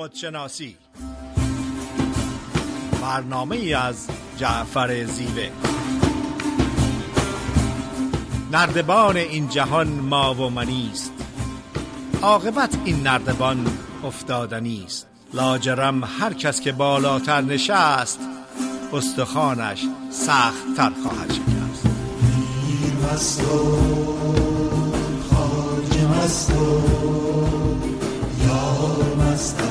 خودشناسی برنامه ای از جعفر زیوه. نردبان این جهان ما و منیست عاقبت این نردبان افتادنی است لاجرم هر کس که بالاتر نشست استخوانش سخت تر خواهد شکست. مست و یار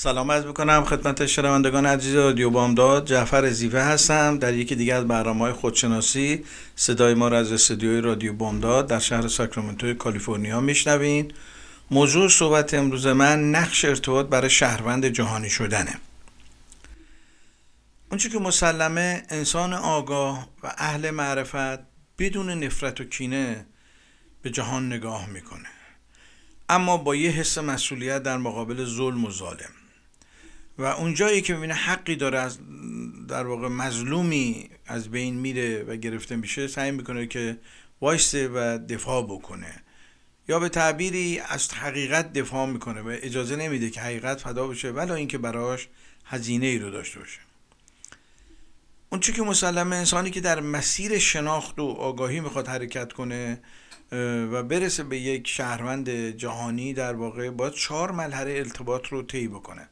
سلام عرض می‌کنم خدمت شنوندگان عزیز رادیو بامداد. جعفر زیوه هستم. در یکی دیگر از برنامه های خودشناسی صدای ما را از استودیوی رادیو بامداد در شهر ساکرامنتو کالیفرنیا میشنوین. موضوع صحبت امروز من نقش ارتباط برای شهروند جهانی شدنه. اونچه که مسلمه انسان آگاه و اهل معرفت بدون نفرت و کینه به جهان نگاه می‌کنه. اما با یه حس مسئولیت در مقابل ظلم و ظالم. و اونجایی که می‌بینه حقی داره از در واقع مظلومی از بین میره و گرفته میشه سعی می‌کنه که وایسته و دفاع بکنه. یا به تعبیری از حقیقت دفاع می‌کنه و اجازه نمیده که حقیقت فدا بشه ولی اینکه براش هزینه ای رو داشته باشه. اون که مسلمه انسانی که در مسیر شناخت و آگاهی می‌خواد حرکت کنه و برسه به یک شهروند جهانی در واقع باید چهار مرحله ارتباط رو طی بکنه.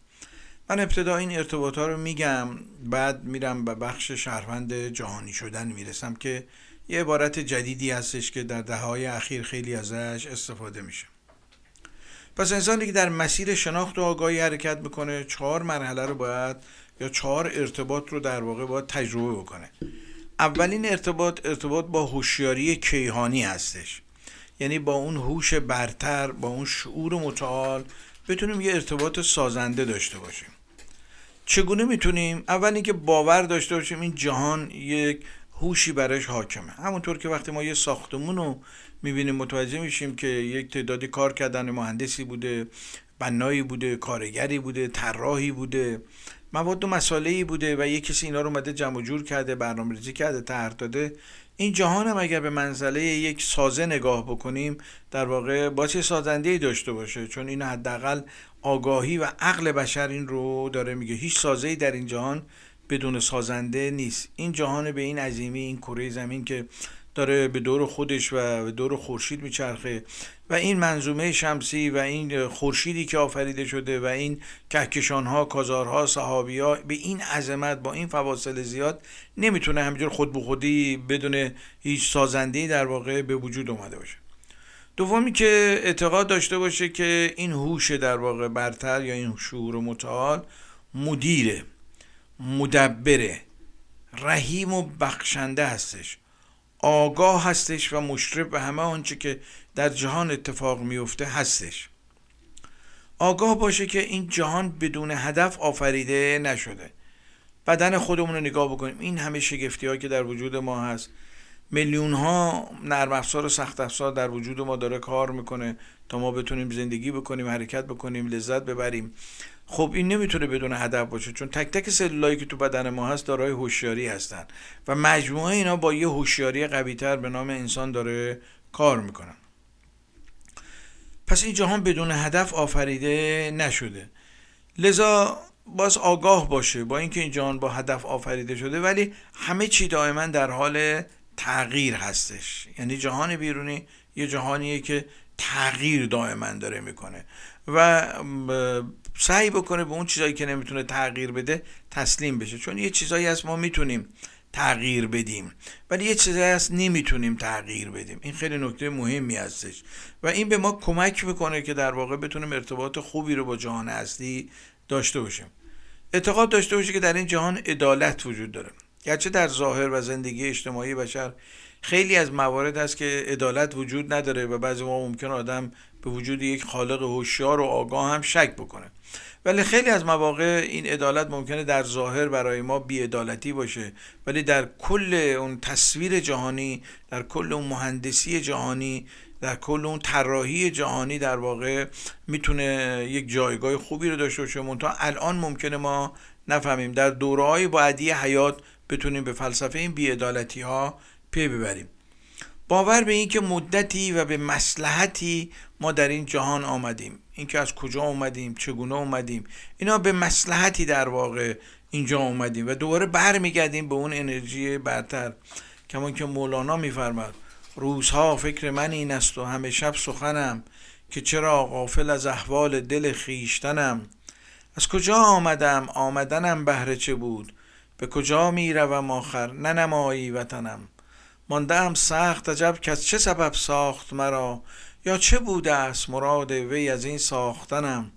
من ابتدا این ارتباط ها رو میگم بعد میرم به بخش شهروند جهانی شدن می‌رسم که یه عبارت جدیدی هستش که در دهه های اخیر خیلی ازش استفاده میشه. پس انسانی که در مسیر شناخت و آگاهی حرکت می‌کنه چهار مرحله رو باید یا چهار ارتباط رو در واقع باید تجربه بکنه. اولین ارتباط ارتباط با هوشیاری کیهانی هستش. یعنی با اون هوش برتر با اون شعور متعال بتونیم یه ارتباط سازنده داشته باشیم. چگونه می‌تونیم؟ اول اینکه باور داشته باشیم این جهان یک هوشی برایش حاکمه. همونطور که وقتی ما یه ساختمون رو می‌بینیم متوجه میشیم که یک تعدادی کار کردن مهندسی بوده بنایی بوده کارگری بوده طراحی بوده مواد و مسائلی بوده و یک کسی اینا رو اومده جمع جور کرده برنامه‌ریزی کرده طرح داده. این جهان هم اگر به منزله یک سازه نگاه بکنیم در واقع باید سازنده داشته باشه. چون این حداقل آگاهی و عقل بشر این رو داره میگه. هیچ سازه در این جهان بدون سازنده نیست. این جهان به این عظیمی این کره زمین که داره به دور خودش و به دور خورشید میچرخه و این منظومه شمسی و این خورشیدی که آفریده شده و این کهکشان ها کازارها صحابی ها به این عظمت با این فواصل زیاد نمی‌تونه همینجور خود به خودی بدون هیچ سازنده در واقع به وجود اومده باشه. دومی که اعتقاد داشته باشه که این هوش در واقع برتر یا این شعور متعال مدیره مدبره رحیم و بخشنده هستش. آگاه هستش و مشرف به همه آنچه که در جهان اتفاق میفته هستش. آگاه باشه که این جهان بدون هدف آفریده نشده. بدن خودمون رو نگاه بکنیم. این همه شگفتی ها که در وجود ما هست. میلیون ها نرم افزار و سخت افزار در وجود ما داره کار می‌کنه تا ما بتونیم زندگی بکنیم حرکت بکنیم لذت ببریم. خب این نمی‌تونه بدون هدف باشه چون تک تک سلولایی که تو بدن ما هست دارای هوشیاری هستن و مجموعه اینا با یه هوشیاری قویتر به نام انسان داره کار می‌کنن. پس این جهان بدون هدف آفریده نشده. لذا باز آگاه باشه با اینکه این جهان با هدف آفریده شده ولی همه چی دائما در حال تغییر هستش. یعنی جهان بیرونی یه جهانیه که تغییر دائما داره می‌کنه. و سعی بکنه به اون چیزایی که نمی‌تونه تغییر بده تسلیم بشه. چون یه چیزایی هست ما می‌تونیم تغییر بدیم ولی یه چیزایی هست نمی‌تونیم تغییر بدیم. این خیلی نکته مهمی هستش. و این به ما کمک می‌کنه که در واقع بتونیم ارتباط خوبی رو با جهان اصلی داشته باشیم. اعتقاد داشته باشه که در این جهان عدالت وجود داره. گرچه در ظاهر و زندگی اجتماعی بشر خیلی از موارد هست که عدالت وجود نداره و بعضی ما ممکن آدم به وجود یک خالق هوشیار و آگاه هم شک بکنه. ولی خیلی از مواقع این عدالت ممکنه در ظاهر برای ما بیعدالتی باشه ولی در کل اون تصویر جهانی در کل اون مهندسی جهانی در کل اون طراحی جهانی در واقع می‌تونه یک جایگاه خوبی رو داشته باشه. منتها الان ممکنه ما نفهمیم. در دوره های بعدی حیات بتونیم به فلسفه این بیعدالتی ها پی ببریم. باور به این که مدتی و به مسلحتی ما در این جهان آمدیم. اینکه از کجا آمدیم چگونه آمدیم اینا به مسلحتی در واقع اینجا آمدیم و دوباره برمیگردیم به اون انرژی برتر. کمان که مولانا میفرماد روزها فکر من این است و همه شب سخنم که چرا غافل از احوال دل خیشتنم از کجا آمدم؟ آمدنم بهره چه بود؟ به کجا می روم آخر ننمایی وطنم. ماندم سخت عجب که چه سبب ساخت مرا؟ یا چه بوده است مراد وی از این ساختنم؟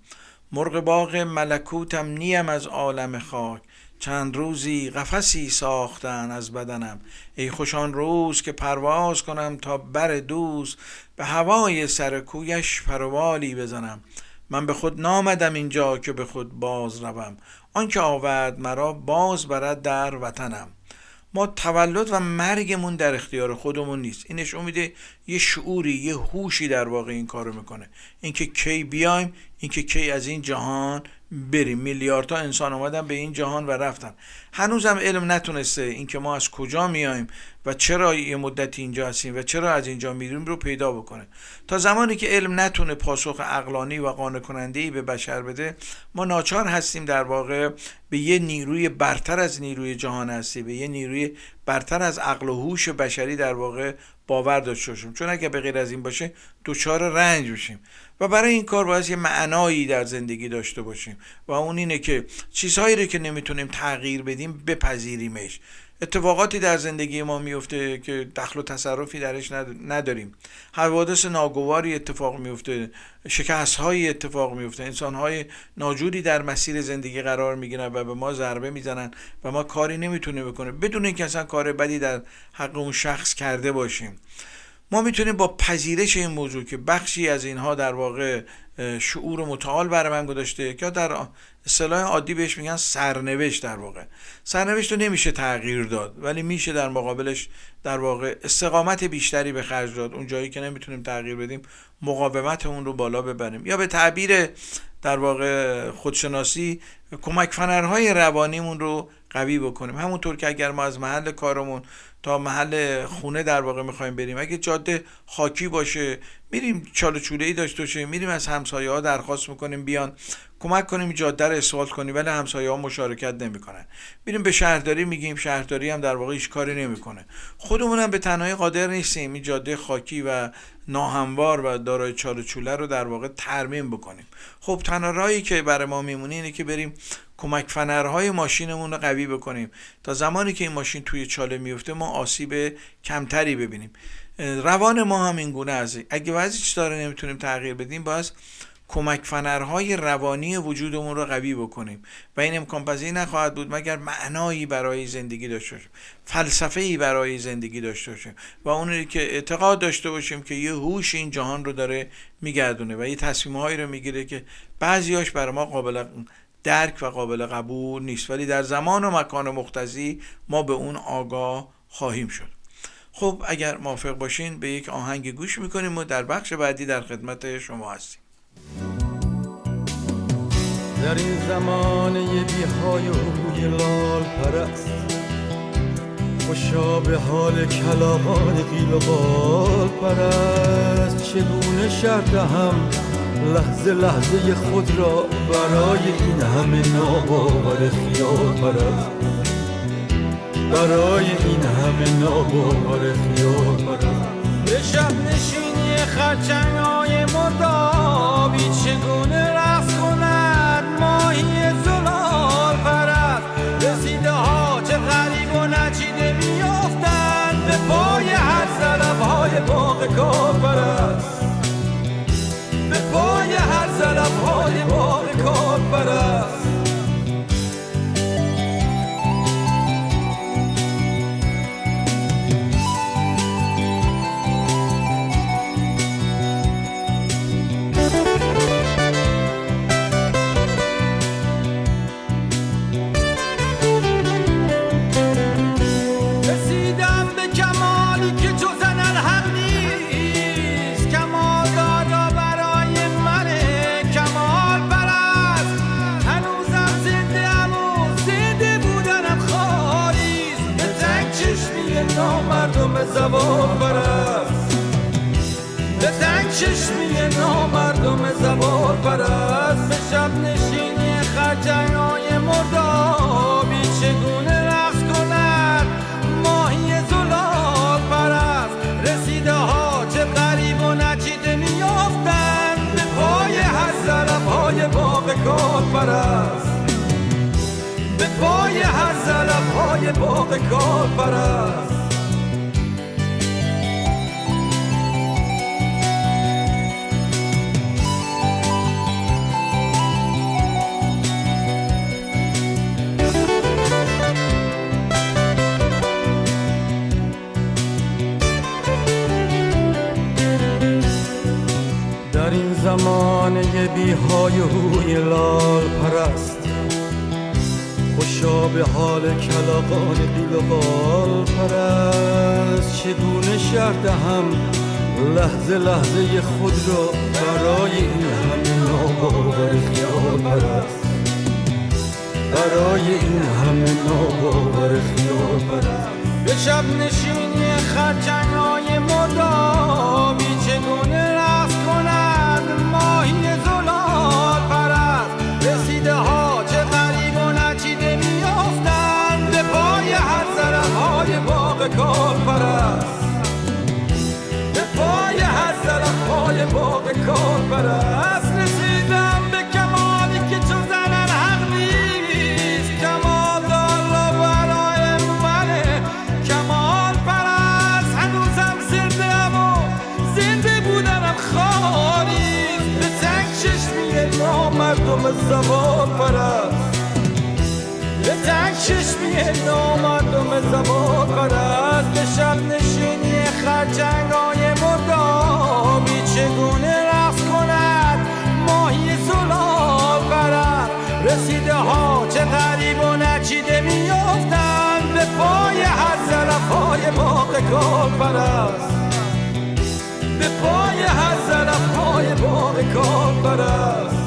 مرغ باغ ملکوتم نیم از عالم خاک. چند روزی قفسی ساختن از بدنم. ای خوشان روز که پرواز کنم تا بر دوست به هوای سر کویش پروالی بزنم. من به خود نامدم اینجا که به خود باز روم. آنکه آورد مرا باز برد در وطنم. ما تولد و مرگمون در اختیار خودمون نیست. این نشون میده یه شعوری یه هوشی در واقع این کارو می‌کنه. اینکه کی بیایم اینکه کی از این جهان بریم. میلیاردها انسان آمدن به این جهان و رفتن. هنوزم علم نتونسته اینکه ما از کجا میایم و چرا یه مدتی اینجا هستیم و چرا از اینجا میریم رو پیدا بکنه. تا زمانی که علم نتونه پاسخ اقلانی و قانع کننده ای به بشر بده ما ناچار هستیم در واقع به یه نیروی برتر از نیروی جهان هستی به یه نیروی برتر از عقل و هوش بشری در واقع باور داشته باشیم. چون اگه به غیر از این باشه دچار رنج بشیم و برای این کار باید یه معنایی در زندگی داشته باشیم. و اون اینه که چیزهایی رو که نمی‌تونیم تغییر بدیم بپذیریمش. اتفاقاتی در زندگی ما میفته که دخل و تصرفی درش نداریم. حوادث ناگواری اتفاق میفته شکست های اتفاق میفته. انسان های ناجوری در مسیر زندگی قرار می‌گیرن و به ما ضربه می‌زنن و ما کاری نمی‌تونه بکنه. بدون اینکه اصلا کار بدی در حق اون شخص کرده باشیم. ما می‌تونیم با پذیرش این موضوع که بخشی از اینها در واقع شعور متعال برای من گذاشته که در اصطلاح عادی بهش میگن سرنوشت در واقع. سرنوشت رو نمیشه تغییر داد ولی میشه در مقابلش در واقع استقامت بیشتری به خرج داد. اون جایی که نمی‌تونیم تغییر بدیم مقاومت اون رو بالا ببریم. یا به تعبیر در واقع خودشناسی کمک فنرهای روانیمون رو قوی بکنیم. همونطور که اگر ما از محل کارمون تا محل خونه در واقع می‌خوایم بریم. اگه جاده خاکی باشه میریم چال چوله ای داشته باشیم میریم از همسایه ها درخواست می‌کنیم بیان کمک کنیم جاده رو اسفالت کنیم ولی همسایه ها مشارکت نمی‌کنن. میریم به شهرداری میگیم شهرداری هم در واقع هیچ کاری نمی‌کنه. خودمون هم به تنهایی قادر نیستیم این جاده خاکی و ناهموار و دارای چال چوله رو در واقع ترمیم بکنیم. خب تنها که برای ما میمونه اینه که بریم کمک فنرهای ماشینمون رو قوی بکنیم. تا زمانی که این ماشین توی چاله میفته ما آسیب کمتری ببینیم. روان ما هم این گونه است. اگه وضعیش داره نمی‌تونیم تغییر بدیم باز کمک فنرهای روانی وجودمون رو قوی بکنیم. و این امکان پذیر نخواهد بود مگر معنایی برای زندگی داشته باشیم. فلسفه ای برای زندگی داشته باشیم. و اونی که اعتقاد داشته باشیم که یه هوش این جهان رو داره میگردونه و یه تصمیم هایی رو می‌گیره که بعضیاش برای ما قابل درک و قابل قبول نیست. ولی در زمان و مکان مختزی ما به اون آگاه خواهیم شد. خب اگر موافق باشین به یک آهنگ گوش می‌کنیم و در بخش بعدی در خدمت شما هستیم. در این زمان بی های روی لال پرست خوشا به حال کلامان قیل و بال پرست. چگونه شرط هم لحظه لحظه خود را برای این همه ناباور خیال پرست برای این همه ناباور خیال پرست به شب نشینی خرچنگ های مردابی چگونه رفت کند؟ ماهی زلال پرست. رسیده ها چه غریب و نچیده میافتند به پای هر زلب های باغ کار پرست زلف های شب نشینی خرچنگ های مدامی چگونه رقص کند ماهی زلال پرست؟ رسیده ها چه غریب و نچیده میافتند به پای هر طرف های باغ کار پرست. به پای هر طرف های باغ کار پرست. چشمی نامردم زبان پرست به شب نشینی خرچنگ های مردابی چگونه رقص کند؟ ماهی زلال پرست رسیده ها چه غریب و نچیده میافتند. به پای هر طرف های کار پرست به پای هر طرف های کار پرست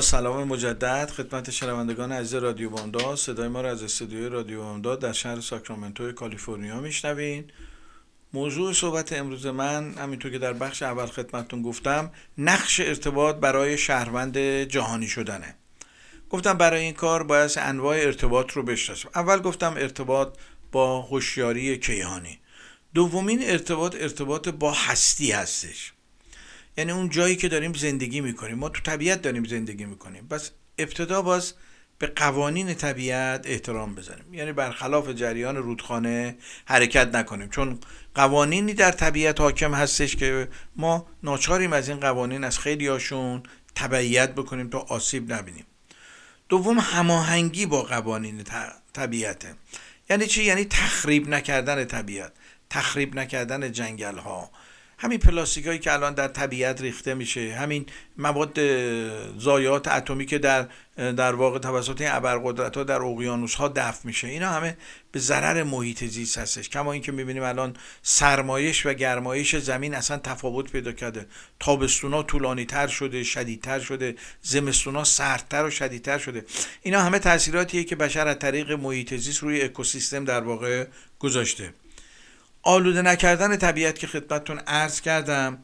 سلام مجدد خدمت شنوندگان عزیز رادیو بامداد. صدای ما را از استودیوی رادیو بامداد در شهر ساکرامنتو کالیفرنیا میشنوین. موضوع صحبت امروز من همینطور که در بخش اول خدمتتون گفتم نقش ارتباط برای شهروند جهانی شدنه. گفتم برای این کار باید انواع ارتباط رو بشناسیم. اول گفتم ارتباط با هوشیاری کیهانی. دومین ارتباط ارتباط با هستی هستش. یعنی اون جایی که داریم زندگی می‌کنیم. ما تو طبیعت داریم زندگی می‌کنیم. پس ابتدا باز به قوانین طبیعت احترام بذاریم. یعنی برخلاف جریان رودخانه حرکت نکنیم. چون قوانینی در طبیعت حاکم هستش که ما ناچاریم از این قوانین از خیلی هاشون تبعیت بکنیم تا آسیب نبینیم. دوم هماهنگی با قوانین طبیعته یعنی چی؟ یعنی تخریب نکردن طبیعت تخریب نکردن جنگل ها همین پلاستیک هایی که الان در طبیعت ریخته میشه همین مواد ضایعات اتمی که در در واقع توسط این ابرقدرت ها در اقیانوس ها دفع میشه. اینا همه به ضرر محیط زیست هستش. کما اینکه می‌بینیم الان سرمایش و گرمایش زمین اصلا تفاوت پیدا کرده. تابستونا طولانی تر شده شدیدتر شده زمستونا سردتر و شدیدتر شده. اینا همه تاثیراتیه که بشر از طریق محیط زیست روی اکوسیستم در واقع گذاشته. آلوده نکردن طبیعت که خدمتتون عرض کردم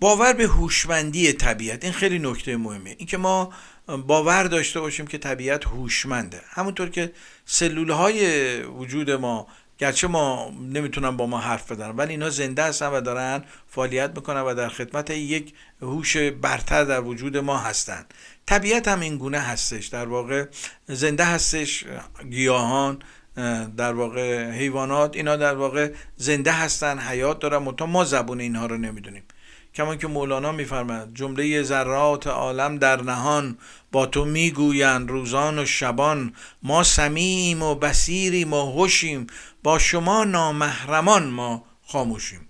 باور به هوشمندی طبیعت این خیلی نکته مهمه. اینکه ما باور داشته باشیم که طبیعت هوشمنده. همونطور که سلول های وجود ما گرچه ما نمی‌تونن با ما حرف بزنن ولی اینا زنده هستن و دارن فعالیت می‌کنن و در خدمت یک هوش برتر در وجود ما هستن. طبیعت هم این گونه هستش. در واقع زنده هستش گیاهان در واقع حیوانات اینا در واقع زنده هستن حیات دارن. منتها ما زبون اینها رو نمی‌دونیم. کما که مولانا میفرماد جمله ذرات عالم در نهان با تو می‌گویند روزان و شبان. ما سمیم و بسیریم و هوشیم. با شما نامحرمان ما خاموشیم.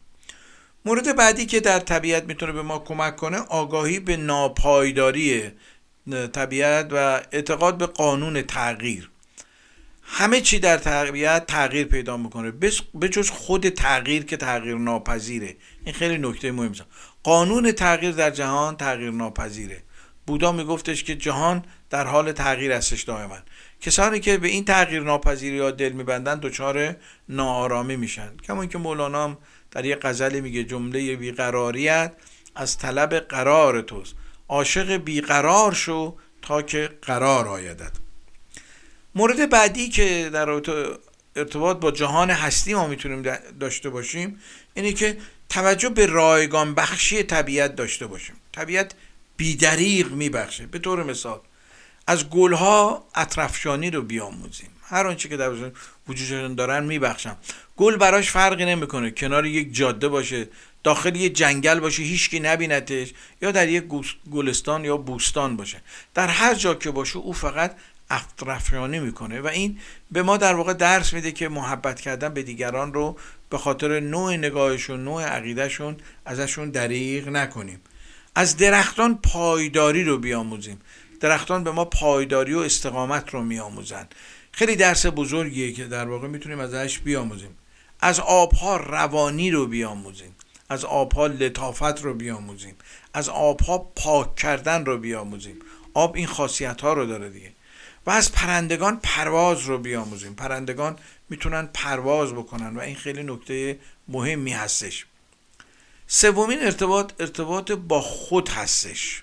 مورد بعدی که در طبیعت می‌تونه به ما کمک کنه آگاهی به ناپایداری طبیعت و اعتقاد به قانون تغییر. همه چی در طبیعت تغییر پیدا می‌کنه. به جز خود تغییر که تغییر ناپذیره. این خیلی نکته مهمه. قانون تغییر در جهان تغییر ناپذیره. بودا میگفتش که جهان در حال تغییر هستش دائما. کسانی که به این تغییر ناپذیری ها دل میبندن دچار ناآرامی میشن. کما که مولانا هم در یه غزلی میگه جمله بیقراریت از طلب قرار توست. عاشق بیقرار شو تا که قرار آیدد مورد بعدی که در ارتباط با جهان هستی ما می‌تونیم داشته باشیم اینه که توجه به رایگان بخشی طبیعت داشته باشیم. طبیعت بیدریق میبخشه. به طور مثال از گلها اطرفشانی رو بیاموزیم. هر آنچه که در وجودشون دارن میبخشم گل براش فرقی نمی‌کنه. کنار یک جاده باشه داخل یه جنگل باشه هیچکی نبینتش یا در یک گلستان یا بوستان باشه. در هر جا که باشه او فقط اطرفیانی می‌کنه. و این به ما در واقع درس میده که محبت کردن به دیگران رو به خاطر نوع نگاهشون نوع عقیدهشون ازشون دریغ نکنیم. از درختان پایداری رو بیاموزیم. درختان به ما پایداری و استقامت رو میآموزن. خیلی درس بزرگیه که در واقع می‌تونیم ازش بیاموزیم. از آبها روانی رو بیاموزیم. از آبها لطافت رو بیاموزیم. از آبها پاک کردن رو بیاموزیم. آب این خاصیت ها رو داره دیگه. و از پرندگان پرواز رو بیاموزیم. پرندگان می‌تونن پرواز بکنن و این خیلی نکته مهمی هستش. سومین ارتباط ارتباط با خود هستش.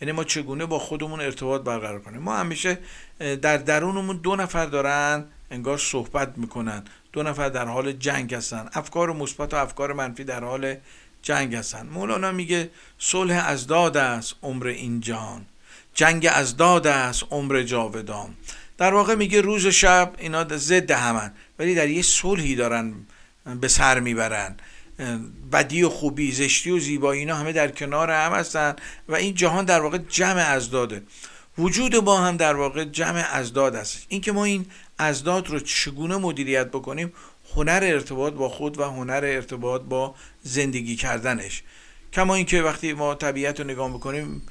یعنی ما چگونه با خودمون ارتباط برقرار کنیم؟ ما همیشه در درونمون دو نفر دارن انگار صحبت می‌کنن. دو نفر در حال جنگ هستن. افکار مثبت و افکار منفی در حال جنگ هستن. مولانا میگه صلح از داد است عمر این جهان. جنگ از داد است عمر جاودان. در واقع میگه روز و شب اینا ضد همن ولی در یه صلحی دارن به سر می‌برن. بدی و خوبی زشتی و زیبایی اینا همه در کنار هم هستن و این جهان در واقع جمع ازداده وجود ما هم در واقع جمع ازداد است. اینکه ما این ازداد رو چگونه مدیریت بکنیم هنر ارتباط با خود و هنر ارتباط با زندگی کردنش. کما اینکه وقتی ما طبیعت رو نگاه بکنیم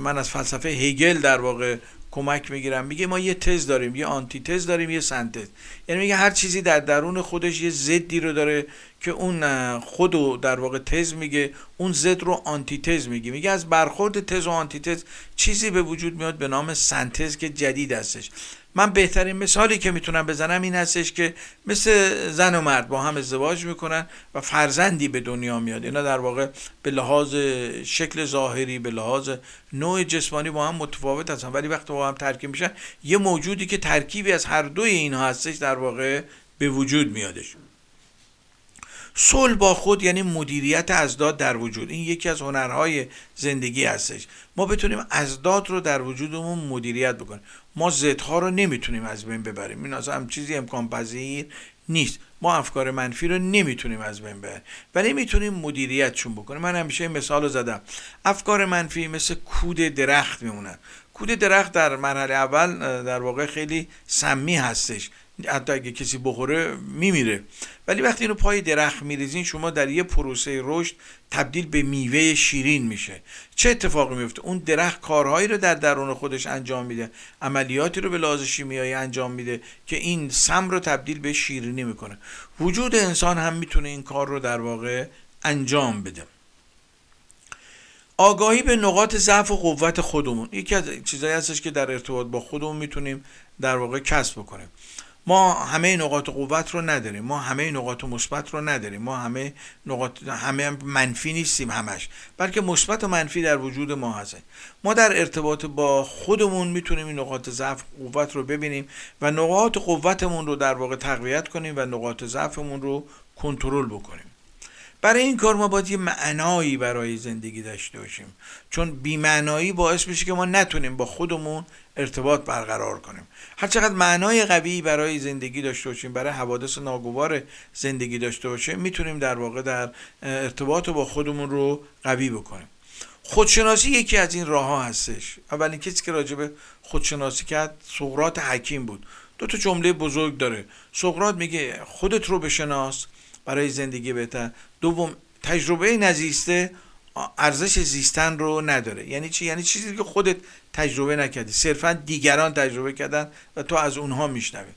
من از فلسفه هگل در واقع کمک می‌گیرم. میگه ما یه تز داریم یه آنتی تز داریم یه سنتز. یعنی میگه هر چیزی در درون خودش یه ضدی رو داره که اون خودو در واقع تز میگه اون ضد رو آنتی تز میگه. میگه از برخورد تز و آنتی تز چیزی به وجود میاد به نام سنتز که جدید هستش. من بهترین مثالی که می‌تونم بزنم این هستش که مثل زن و مرد با هم ازدواج می‌کنن و فرزندی به دنیا میاد. اینا در واقع به لحاظ شکل ظاهری به لحاظ نوع جسمانی با هم متفاوت هستن. ولی وقتی با هم ترکیب میشن یه موجودی که ترکیبی از هر دوی اینها هستش در واقع به وجود میادش. صلح با خود یعنی مدیریت ازداد در وجود. این یکی از هنرهای زندگی هستش. ما بتونیم ازداد رو در وجودمون مدیریت بکنیم. ما زدها رو نمی‌تونیم از بین ببریم. این اصلا هم چیزی امکان پذیر نیست. ما افکار منفی رو نمی‌تونیم از بین ببریم. ولی می‌تونیم مدیریتشون بکنیم. من همیشه این مثال رو زدم. افکار منفی مثل کود درخت میمونن. کود درخت در مرحله اول در واقع خیلی سمی هستش. حتی اگه کسی بخوره میمیره. ولی وقتی اینو پای درخت میریزین شما در یه پروسه رشد تبدیل به میوه شیرین میشه. چه اتفاقی میفته؟ اون درخت کارهایی رو در درون خودش انجام میده. عملیاتی رو به لحاظ شیمیایی انجام میده که این سم رو تبدیل به شیرینی می‌کنه. وجود انسان هم می‌تونه این کار رو در واقع انجام بده. آگاهی به نقاط ضعف و قوت خودمون. یکی از چیزایی هستش که در ارتباط با خودمون می‌تونیم در واقع کسب بکنیم. ما همه نقاط قوت رو نداریم. ما همه نقاط مثبت رو نداریم. ما همه نقاط همه منفی نیستیم همش. بلکه مثبت و منفی در وجود ما هست ما در ارتباط با خودمون می‌تونیم این نقاط ضعف قوت رو ببینیم و نقاط قوتمون رو در واقع تقویت کنیم و نقاط ضعفمون رو کنترل بکنیم. برای این کار ما باید یه معنایی برای زندگی داشته باشیم. چون بیمعنایی باعث میشه که ما نتونیم با خودمون ارتباط برقرار کنیم. هر چقدر معنای قوی برای زندگی داشته باشیم برای حوادث ناگوار زندگی داشته باشیم می‌تونیم در واقع در ارتباط با خودمون رو قوی بکنیم. خودشناسی یکی از این راه ها هستش. اولین کسی که راجع به خودشناسی کرد سقراط حکیم بود. دو تا جمله بزرگ داره. سقراط میگه خودت رو بشناس برای زندگی بهتر. دوم تجربه نزیسته ارزش زیستن رو نداره. یعنی چی؟ یعنی چیزی که خودت تجربه نکردی. صرفا دیگران تجربه کردن و تو از اونها میشنوی.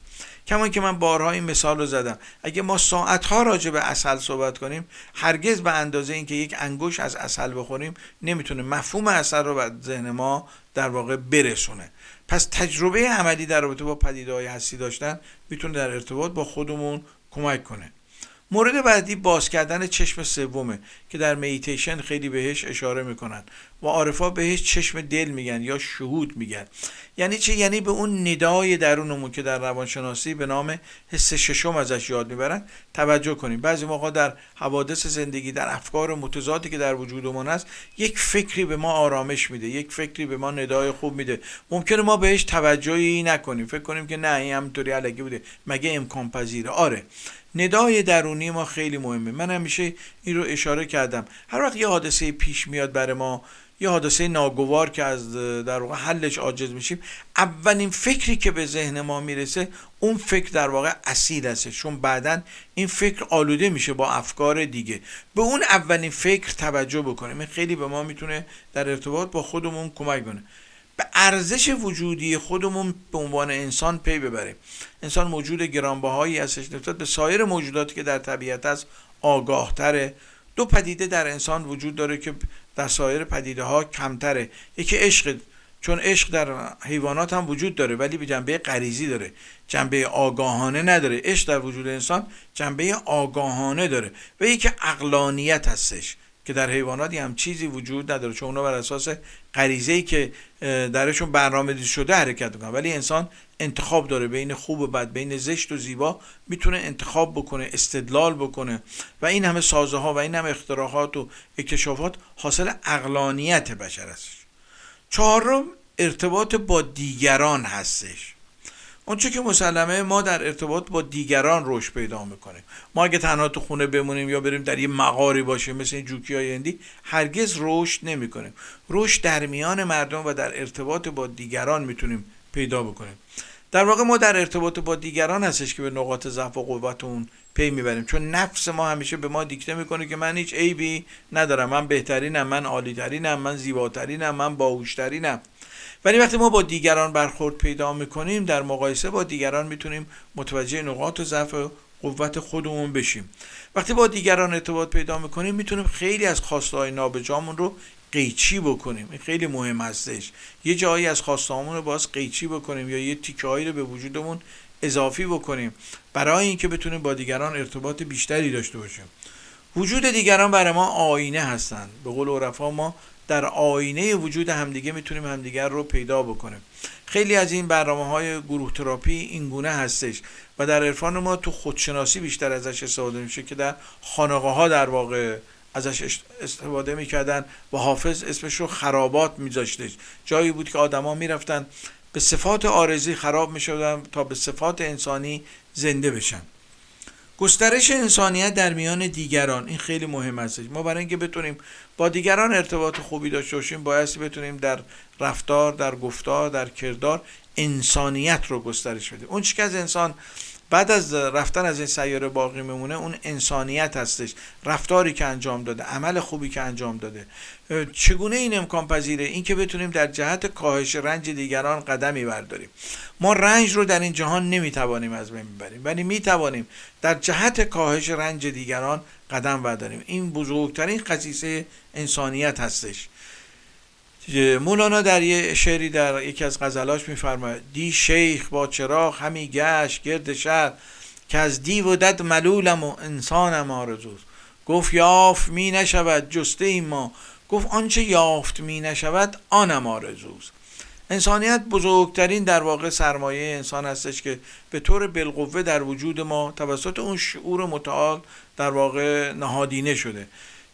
کما که من بارها این مثال رو زدم. اگه ما ساعتها راجع به اصل صحبت کنیم هرگز به اندازه اینکه یک انگوش از اصل بخوریم نمی‌تونه مفهوم اصل رو به ذهن ما در واقع برسونه. پس تجربه عملی در رابطه با پدیده های هستی داشتن می‌تونه در ارتباط با خودمون کمک کنه. مورد بعدی باز کردن چشم سومه که در میتیشن خیلی بهش اشاره می‌کنن. و عارفا بهش چشم دل میگن یا شهود میگن. یعنی چه یعنی به اون ندای درونمون که در روانشناسی به نام حس ششم ازش یاد می‌برن توجه کنیم. بعضی موقع در حوادث زندگی در افکار متضادی که در وجودمون هست یک فکری به ما آرامش میده یک فکری به ما ندای خوب میده. ممکنه ما بهش توجهی نکنیم. فکر کنیم که نه این همینطوری علکی بوده. مگه امکان پذیره؟ آره. ندای درونی ما خیلی مهمه. من همیشه این رو اشاره کردم. هر وقت یه حادثه پیش میاد برای ما یه حادثه ناگوار که از در واقع حلش عاجز میشیم اولین فکری که به ذهن ما می‌رسه اون فکر در واقع اصیل هست چون بعدا این فکر آلوده میشه با افکار دیگه. به اون اولین فکر توجه بکنیم. این خیلی به ما می‌تونه در ارتباط با خودمون کمک کنه. به ارزش وجودی خودمون به عنوان انسان پی ببریم انسان موجود گرانبهایی هستش. نسبت به سایر موجوداتی که در طبیعت است آگاهتره. دو پدیده در انسان وجود داره که در سایر پدیده ها کمتره. یکی عشق چون عشق در حیوانات هم وجود داره ولی به جنبه غریزی داره. جنبه آگاهانه نداره. عشق در وجود انسان جنبه آگاهانه داره. و یکی اقلانیت هستش. که در حیوانات هم چیزی وجود نداره چون اونا بر اساس غریزه ای که درشون برنامه شده حرکت می‌کنن. ولی انسان انتخاب داره بین خوب و بد بین زشت و زیبا می‌تونه انتخاب بکنه استدلال بکنه. و این همه سازه ها و این همه اختراعات و اکتشافات حاصل اقلانیت بشر است چهارم ارتباط با دیگران هستش. اونچه که مسلمه ما در ارتباط با دیگران رشد پیدا می‌کنیم. ما اگه تنها تو خونه بمونیم یا بریم در یه مقاری باشیم مثل این جوکی های هندی هرگز رشد نمی‌کنیم. رشد در میان مردم و در ارتباط با دیگران می‌تونیم پیدا بکنیم. در واقع ما در ارتباط با دیگران هستش که به نقاط ضعف و قوت اون پی می‌بریم. چون نفس ما همیشه به ما دیکته می‌کنه که من هیچ عیبی ندارم. من بهترینم من عالیترینم من زیباترینم من باهوشترینم. ولی وقتی ما با دیگران برخورد پیدا می‌کنیم در مقایسه با دیگران می‌تونیم متوجه نقاط ضعف و قوت خودمون بشیم. وقتی با دیگران ارتباط پیدا می‌کنیم می‌تونیم خیلی از خواسته های نابجامون رو قیچی بکنیم. این خیلی مهم هستش. یه جایی از خواستهامون رو باز قیچی بکنیم یا یه تیکه رو به وجودمون اضافی بکنیم برای اینکه بتونیم با دیگران ارتباط بیشتری داشته باشیم. وجود دیگران برای ما آینه هستند. به قول عرفا ما در آینه وجود همدیگه می‌تونیم همدیگر رو پیدا بکنیم. خیلی از این برنامه های گروه تراپی این گونه هستش و در عرفان ما تو خودشناسی بیشتر ازش استفاده میشه که در خانقاه ها در واقع ازش استفاده می‌کردن و حافظ اسمش رو خرابات میذاشتش. جایی بود که آدما می‌رفتن به صفات آرزی خراب می‌شدن تا به صفات انسانی زنده بشن. گسترش انسانیت در میان دیگران این خیلی مهم است ما برای اینکه بتونیم با دیگران ارتباط خوبی داشته باشیم باید بتونیم در رفتار در گفتار در کردار انسانیت رو گسترش بدیم. اون که از انسان بعد از رفتن از این سیاره باقی میمونه اون انسانیت هستش. رفتاری که انجام داده عمل خوبی که انجام داده. چگونه این امکان پذیره؟ این که بتونیم در جهت کاهش رنج دیگران قدمی برداریم. ما رنج رو در این جهان نمی‌توانیم از بین ببریم ولی می‌توانیم در جهت کاهش رنج دیگران قدم برداریم. این بزرگترین خصیصه انسانیت هستش. مولانا در یه شعری در یکی از غزلاش میفرماید دی شیخ با چراغ همی گشت گرد شهر که از دیو و دد ملولم و انسانم آرزوست. گفت یافت می نشود جسته ما. گفت آنچه یافت می نشود آنم آرزوست. انسانیت بزرگترین در واقع سرمایه انسان هستش که به طور بالقوه در وجود ما توسط اون شعور متعال در واقع نهادینه شده.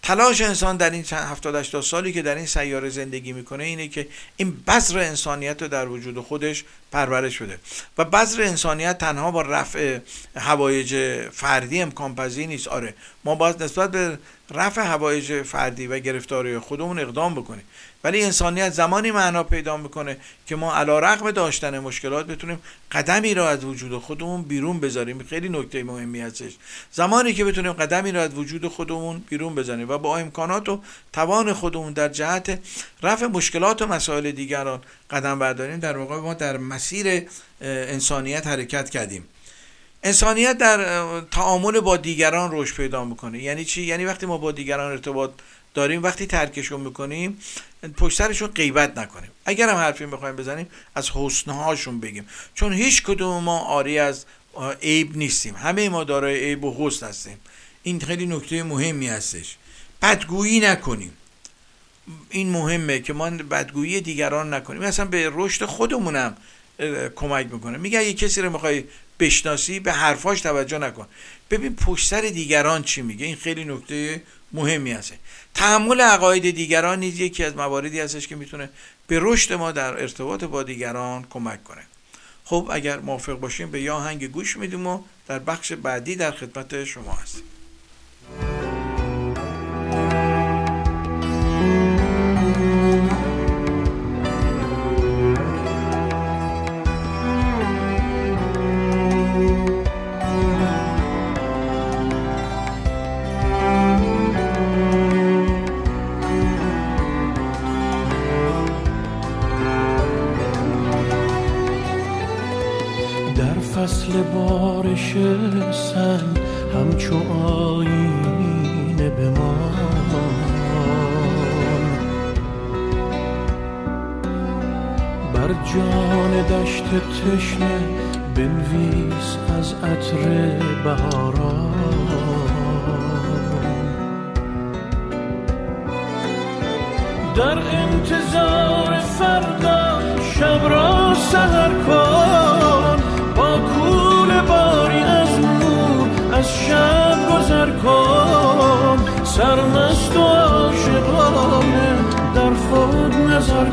تلاش انسان در این 70 80 سالی که در این سیاره زندگی می‌کنه اینه که این بذر انسانیت رو در وجود خودش پرورش بده. و بذر انسانیت تنها با رفع هوایج فردی امکان پذیر نیست. آره ما باید نسبت به رفع هوایج فردی و گرفتاری خودمون اقدام بکنیم. ولی انسانیت زمانی معنا پیدا می‌کنه که ما علا رقم داشتن مشکلات بتونیم قدمی را از وجود خودمون بیرون بذاریم. خیلی نکته مهمی هستش. زمانی که بتونیم قدمی را از وجود خودمون بیرون بذاریم و با امکانات و توان خودمون در جهت رفع مشکلات و مسائل دیگران قدم برداریم در واقع ما در مسیر انسانیت حرکت کردیم. انسانیت در تعامل با دیگران رشد پیدا می‌کنه. یعنی چی؟ یعنی وقتی ما با دیگران ارتباط داریم وقتی ترکشون می‌کنیم پشت سرشون غیبت نکنیم. اگر هم حرفی می‌خوایم بزنیم از حسنهاشون بگیم. چون هیچ کدوم ما آری از عیب نیستیم. همه ما دارای عیب و حسن هستیم. این خیلی نکته مهمی هستش. بدگویی نکنیم. این مهمه که ما بدگویی دیگران نکنیم. مثلا به رشد خودمونم کمک می‌کنه. میگه یه کسی رو می‌خوای بشناسی به حرفاش توجه نکن. ببین پشت سر دیگران چی میگه؟ این خیلی نکته مهمی هست تحمل عقاید دیگران نیز یکی از مواردی هستش که می‌تونه به رشد ما در ارتباط با دیگران کمک کنه. خب اگر موافق باشیم به یا هنگ گوش میدیم و در بخش بعدی در خدمت شما هستیم.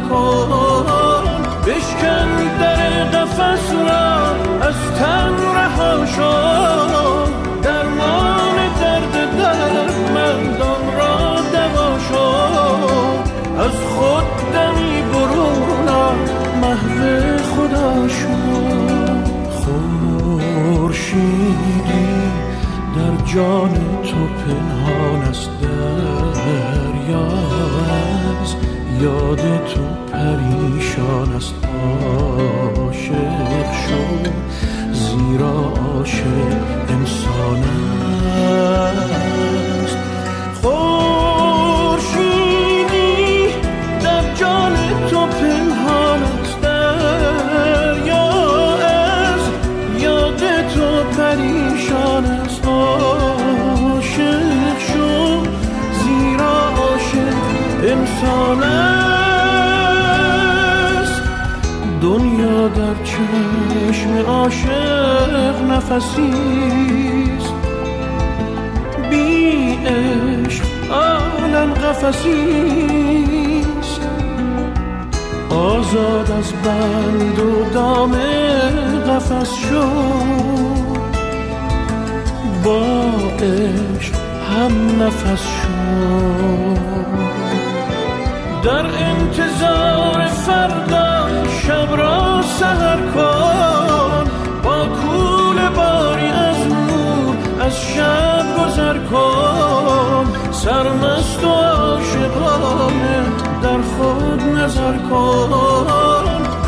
کن. بشکن در قفس را از تن رها شو. درمان درد دردمندان را دوا از خود دمی برون محو خدا شو. خورشیدی در جان انسان است. خورشیدی در جان تو پنهان است. دریا از یاد تو پریشان است. عاشق شو زیرا عاشق انسان است. در چشم عاشق نفسیست بی عشق عالم قفسیست آزاد از بند و دام قفس شو با عشق هم نفس شو در انتظار فردا شب را سهر کن. با کول باری از نور از شب گذر کن. سرمست و عاشقانه در خود نظر کن.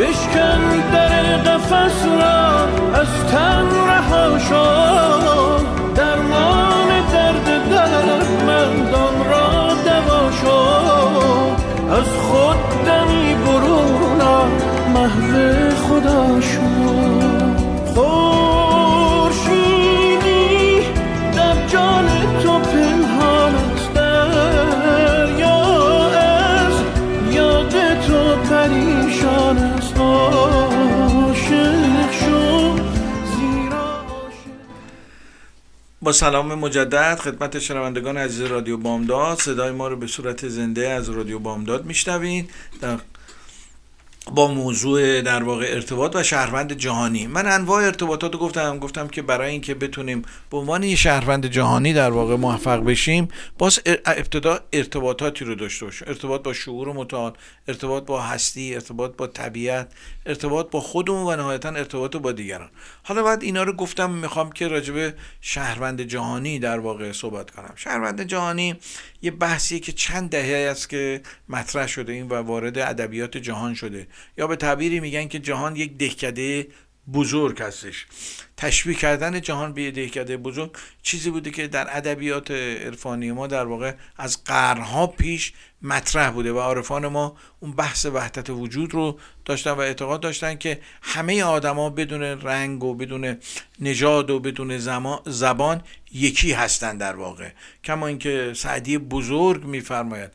بشکن در قفس را از تن رها شو با سلام مجدد خدمت شنوندگان عزیز رادیو بامداد صدای ما رو به صورت زنده از رادیو بامداد میشنوین در با موضوع در واقع ارتباط و شهروند جهانی. من انواع ارتباطات رو گفتم گفتم که برای اینکه بتونیم به عنوان یه شهروند جهانی در واقع موفق بشیم باز ابتدا ارتباطاتی رو داشته باشیم. ارتباط با شعور متعال ارتباط با هستی ارتباط با طبیعت ارتباط با خودمون و نهایتا ارتباط با دیگران. حالا بعد اینا رو گفتم می‌خوام که راجب شهروند جهانی در واقع صحبت کنم. شهروند جهانی یه بحثیه که چند دهه است که مطرح شده این و وارد ادبیات جهان شده. یا به تعبیری میگن که جهان یک دهکده بزرگ هستش. تشبیه کردن جهان به دهکده بزرگ چیزی بوده که در ادبیات عرفانی ما در واقع از قرنها پیش مطرح بوده و عارفان ما اون بحث وحدت وجود رو داشتن و اعتقاد داشتن که همه آدما بدون رنگ و بدون نژاد و بدون زبان یکی هستند در واقع. کما اینکه سعدی بزرگ میفرماید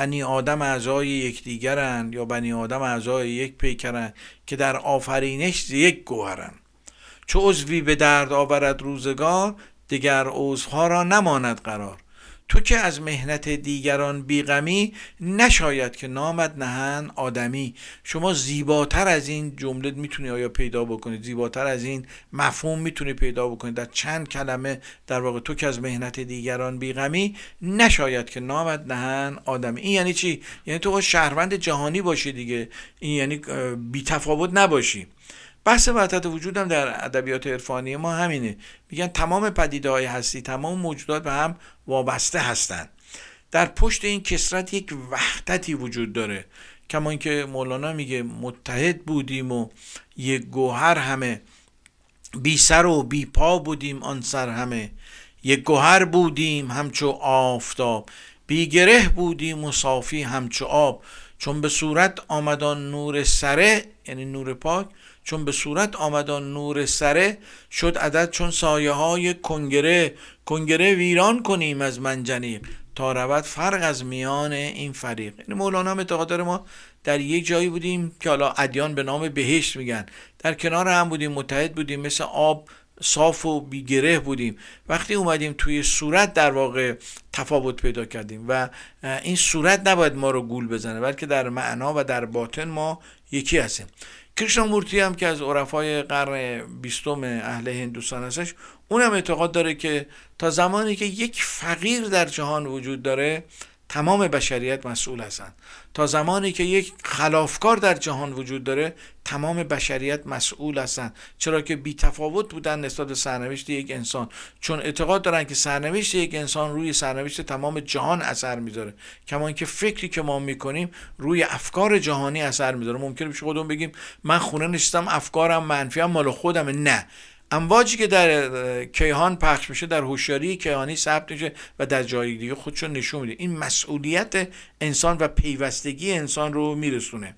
بنی آدم اعضای یکدیگرند یا بنی آدم اعضای یک پیکرند که در آفرینش یک گوهرند چو عضوی به درد آورد روزگار دیگر عضوها را نماند قرار. تو که از مهنت دیگران بیغمی نشاید که نامد نهن آدمی. شما زیباتر از این جمله می‌تونی آیا پیدا بکنید زیباتر از این مفهوم می‌تونی پیدا بکنید در چند کلمه در واقع تو که از مهنت دیگران بیغمی نشاید که نامد نهن آدمی. این یعنی چی؟ یعنی تو شهروند جهانی باشی دیگه. این یعنی بی تفاوت نباشی. بحث وحدت وجودم در ادبیات عرفانی ما همینه. میگن تمام پدیده های هستی تمام موجودات به هم وابسته هستند در پشت این کسرت یک وحدتی وجود داره کما اینکه مولانا میگه متحد بودیم و یک گوهر همه بی سر و بی پا بودیم آن سر همه. یک گوهر بودیم همچو آفتاب بی گره بودیم و صافی همچو آب. چون به صورت آمدان نور سره یعنی نور پاک چون به صورت آمدان نور سره شد عدد چون سایه های کنگره. کنگره ویران کنیم از منجنیق تا رود فرق از میان این فریق. یعنی مولانا اعتقاد ما در یک جایی بودیم که حالا ادیان به نام بهشت میگن. در کنار هم بودیم متحد بودیم مثل آب صاف و بیگره بودیم. وقتی اومدیم توی صورت در واقع تفاوت پیدا کردیم و این صورت نباید ما رو گول بزنه بلکه در معنا و در باطن ما یکی هستیم. مورتی هم که از عرفای قرن بیستم اهل هندوستان هستش اونم اعتقاد داره که تا زمانی که یک فقیر در جهان وجود داره تمام بشریت مسئول هستند. تا زمانی که یک خلافکار در جهان وجود داره تمام بشریت مسئول هستند. چرا که بی تفاوت بودن نسبت به سرنوشت یک انسان. چون اعتقاد دارن که سرنوشت یک انسان روی سرنوشت تمام جهان اثر می‌ذاره. کما اینکه فکری که ما می‌کنیم روی افکار جهانی اثر می‌ذاره. ممکنه پیش خودمون بگیم من خونه نشستم افکارم منفی هم مال خودم نه. امواجی که در کیهان پخش میشه در هوشیاری کیهانی ثبت میشه و در جای دیگه خودشو نشون میده. این مسئولیت انسان و پیوستگی انسان رو میرسونه.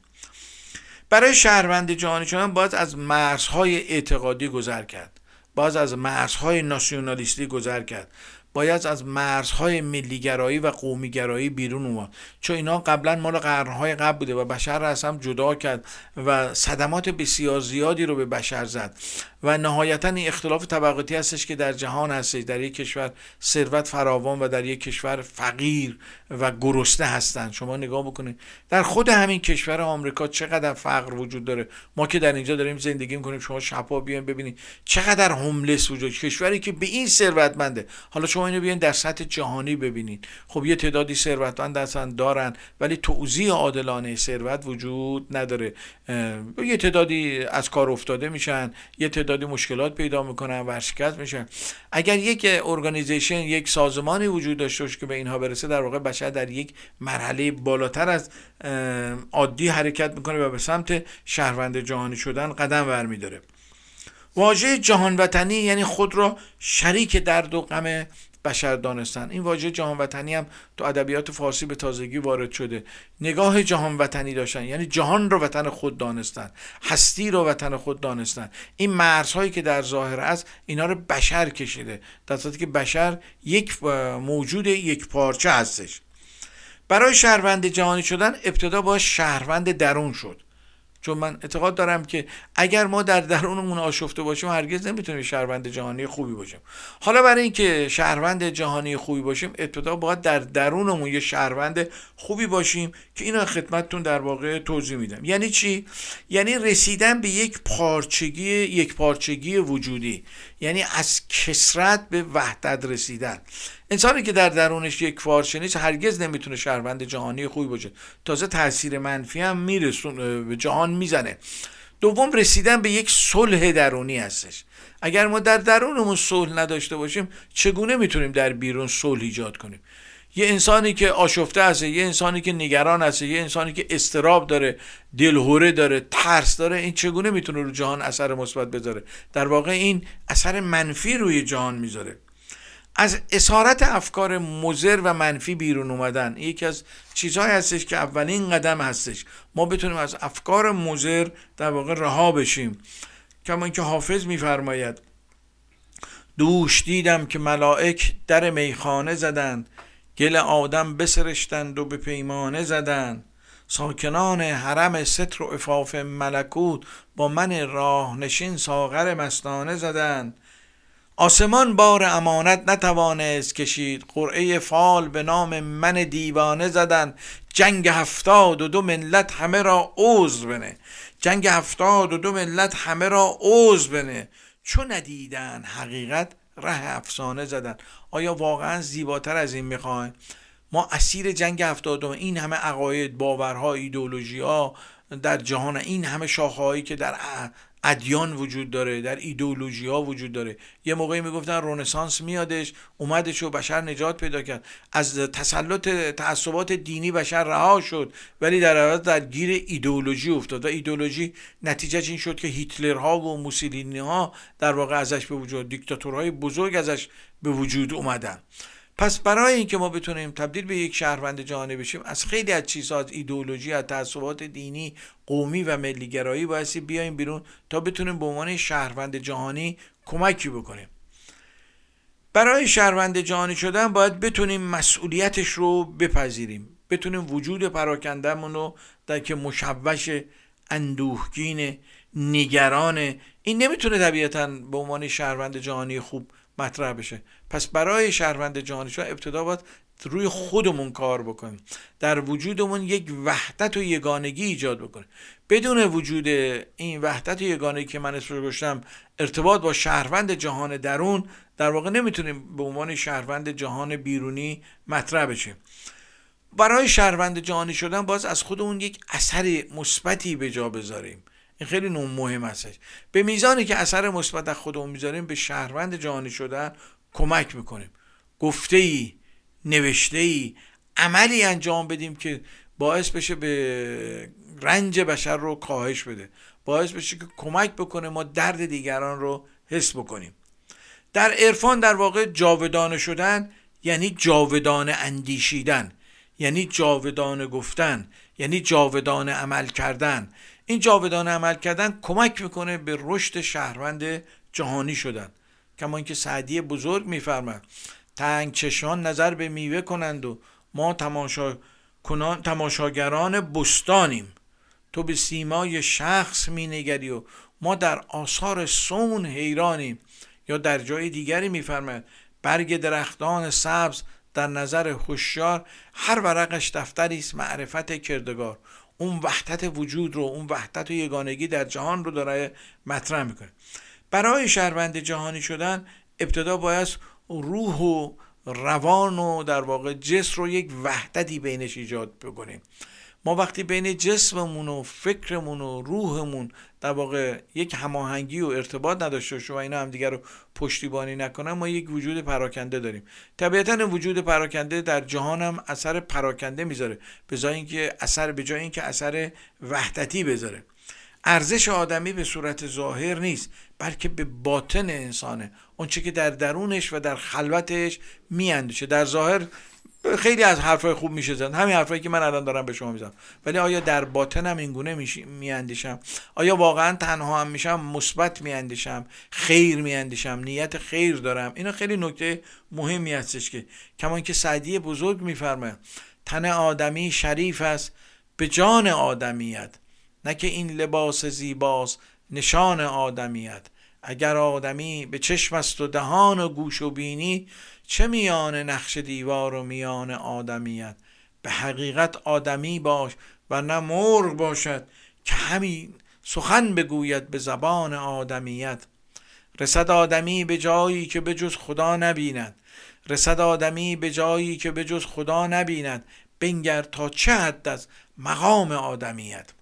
برای شهروند جهانی شدن باید از مرزهای اعتقادی گذر کرد. باز از مرزهای ناسیونالیستی گذر کرد. باید از مرزهای ملیگرایی و قومیگرایی بیرون اومد. چون اینا قبلا مال قرنهای قبل بوده و بشر را از هم جدا کرد و صدمات بسیار زیادی رو به بشر زد. و نهایتا این اختلاف طبقاتی هستش که در جهان هستش در یک کشور ثروت فراوان و در یک کشور فقیر و گرسنه هستند شما نگاه بکنید. در خود همین کشور آمریکا چقدر فقر وجود داره؟ ما که در اینجا داریم زندگی می‌کنیم شما شپا بیاین ببینید چقدر هوملس وجود کشوری که به این ثروتمنده. حالا شما اینو بیاین در سطح جهانی ببینید. خب یه تعدادی ثروتمند هستن دارن ولی توزیع عادلانه ثروت وجود نداره. یه تعدادی از کار افتاده میشن یه تعدادی مشکلات پیدا می‌کنن ورشکست میشن اگر یک ارگانیزیشن یک سازمانی وجود داشته باشه که به اینها برسه در واقع بشر در یک مرحله بالاتر از عادی حرکت می‌کنه و به سمت شهروند جهانی شدن قدم برمیداره. واژه جهان وطنی یعنی خود را شریک درد و غم بشر دانستن. این واژه جهان وطنی هم تو ادبیات فارسی به تازگی وارد شده. نگاه جهان وطنی داشتن. یعنی جهان رو وطن خود دانستن. هستی رو وطن خود دانستن. این مرزهایی که در ظاهر است اینا رو بشر کشیده. در صورتی که بشر یک موجود یک پارچه هستش. برای شهروند جهانی شدن ابتدا با شهروند درون شد. چون من اعتقاد دارم که اگر ما در درونمون آشفته باشیم هرگز نمی‌تونیم شهروند جهانی خوبی باشیم. حالا برای اینکه شهروند جهانی خوبی باشیم ابتدا باید در درونمون یه شهروند خوبی باشیم که اینا خدمتتون در واقع توضیح میدم. یعنی چی؟ یعنی رسیدن به یک پارچگی یک پارچگی وجودی. یعنی از کسرت به وحدت رسیدن. انسانی که در درونش یک فارشه نیست هرگز نمی‌تونه شهروند جهانی خوبی باشه. تازه تاثیر منفی هم میرسون به جهان می‌زنه. دوم رسیدن به یک صلح درونی هستش. اگر ما در درونمون صلح نداشته باشیم چگونه می‌تونیم در بیرون صلح ایجاد کنیم؟ یه انسانی که آشفته هست یه انسانی که نگران هست یه انسانی که استراب داره دلهوره داره ترس داره این چگونه می‌تونه رو جهان اثر مثبت بذاره؟ در واقع این اثر منفی روی جهان می‌ذاره. از اسارت افکار مزر و منفی بیرون اومدن. یکی از چیزهایی هستش که اولین قدم هستش. ما بتونیم از افکار مزر در واقع رها بشیم. کما اینکه حافظ میفرماید دوش دیدم که ملائک در میخانه زدند. گل آدم بسرشتند و به پیمانه زدند. ساکنان حرم ستر و افاف ملکوت با من راه نشین ساغر مستانه زدند. آسمان بار امانت نتوانست کشید. قرعه فال به نام من دیوانه زدن. جنگ هفتاد و دو ملت همه را عوض بنه. جنگ هفتاد و دو ملت همه را عوض بنه. چون ندیدن حقیقت ره افسانه زدن. آیا واقعا زیباتر از این می‌خواین ما اسیر جنگ هفتاد این همه عقاید باورها ایدولوژی ها در جهان این همه شاخهایی که در ادیان وجود داره در ایدئولوژی ها وجود داره. یه موقعی می‌گفتن رونسانس میادش اومدش و بشر نجات پیدا کرد. از تسلط تعصبات دینی بشر رها شد ولی در عوض در گیر ایدئولوژی افتاد. و ایدئولوژی نتیجه این شد که هیتلرها و موسولینی ها در واقع ازش به وجود دیکتاتورهای بزرگ ازش به وجود اومدن. پس برای اینکه ما بتونیم تبدیل به یک شهروند جهانی بشیم از خیلی از چیزها از ایدئولوژی از تعصبات دینی قومی و ملیگرایی بایستی بیایم بیرون تا بتونیم به عنوان شهروند جهانی کمکی بکنیم. برای شهروند جهانی شدن باید بتونیم مسئولیتش رو بپذیریم. بتونیم وجود پراکندهمون رو در که مشوش اندوهگین نگران این نمی‌تونه طبیعتا به عنوان شهروند جهانی خوب مطرح بشه. پس برای شهروند جهانی شدن ابتدا باید روی خودمون کار بکنیم. در وجودمون یک وحدت و یگانگی ایجاد بکنیم. بدون وجود این وحدت و یگانگی که من اسمش گذاشتم ارتباط با شهروند جهان درون در واقع نمی‌تونیم به عنوان شهروند جهان بیرونی مطرح بشیم. برای شهروند جهانی شدن باز از خودمون یک اثر مثبتی به جا بذاریم. این خیلی مهم هستش. به میزانی که اثر مثبت از خودمون می‌ذاریم به شهروند جهانی شدن کمک می‌کنیم. گفته ای نوشته ای عملی انجام بدیم که باعث بشه به رنج بشر رو کاهش بده. باعث بشه که کمک بکنه ما درد دیگران رو حس بکنیم. در عرفان در واقع جاودانه شدن یعنی جاودانه اندیشیدن یعنی جاودانه گفتن یعنی جاودانه عمل کردن. این جاودانه عمل کردن کمک می‌کنه به رشد شهروند جهانی شدن. کما اینکه سعدی بزرگ میفرمد تنگ چشان نظر به میوه کنند و ما تماشا کنان تماشاگران بستانیم. تو به سیمای شخص مینگری و ما در آثار سون حیرانیم. یا در جای دیگری میفرماید. برگ درختان سبز در نظر هوشیار هر ورقش دفتری است معرفت کردگار. اون وحدت وجود رو اون وحدت و یگانگی در جهان رو داره مطرح می‌کنه. برای شهروند جهانی شدن ابتدا باید روح و روان و در واقع جسم رو یک وحدتی بینش ایجاد بکنیم. ما وقتی بین جسممون و فکرمون و روحمون در واقع یک هماهنگی و ارتباط نداشته باشه و اینا هم دیگر رو پشتیبانی نکنن ما یک وجود پراکنده داریم. طبیعتا وجود پراکنده در جهان هم اثر پراکنده می‌ذاره به جای اینکه اثر به جای اینکه اثر وحدتی بذاره. ارزش آدمی به صورت ظاهر نیست بلکه به باطن انسانه. اونچه که در درونش و در خلوتش میاندیشه. در ظاهر خیلی از حرفای خوب میشه زد. همین حرفایی که من الان دارم به شما می‌زنم. ولی آیا در باطنم این گونه میاندیشم؟ آیا واقعا تنها هم میشم؟ مثبت میاندیشم؟ خیر میاندیشم؟ نیت خیر دارم؟ اینا خیلی نکته مهمی هستش که کمان که سعدی بزرگ میفرمه تن آدمی شریف است. به جان آدمیت. نه که این لباس زیباست نشان آدمیت. اگر آدمی به چشم است و دهان و گوش و بینی چه میان نقش دیوار و میان آدمیت؟ به حقیقت آدمی باش و نه مرغ باشد که همین سخن بگوید به زبان آدمیت. رسد آدمی به جایی که به جز خدا نبیند. رسد آدمی به جایی که به جز خدا نبیند. بنگر تا چه حد از مقام آدمیت؟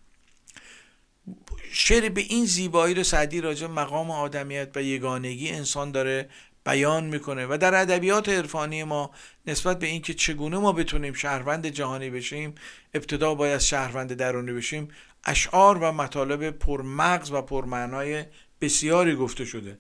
شعر به این زیبایی رو سعدی راجع مقام آدمیت و یگانگی انسان داره بیان می‌کنه و در ادبیات عرفانی ما نسبت به اینکه چگونه ما بتونیم شهروند جهانی بشیم ابتدا باید شهروند درونی بشیم اشعار و مطالب پرمغز و پرمعنای بسیاری گفته شده.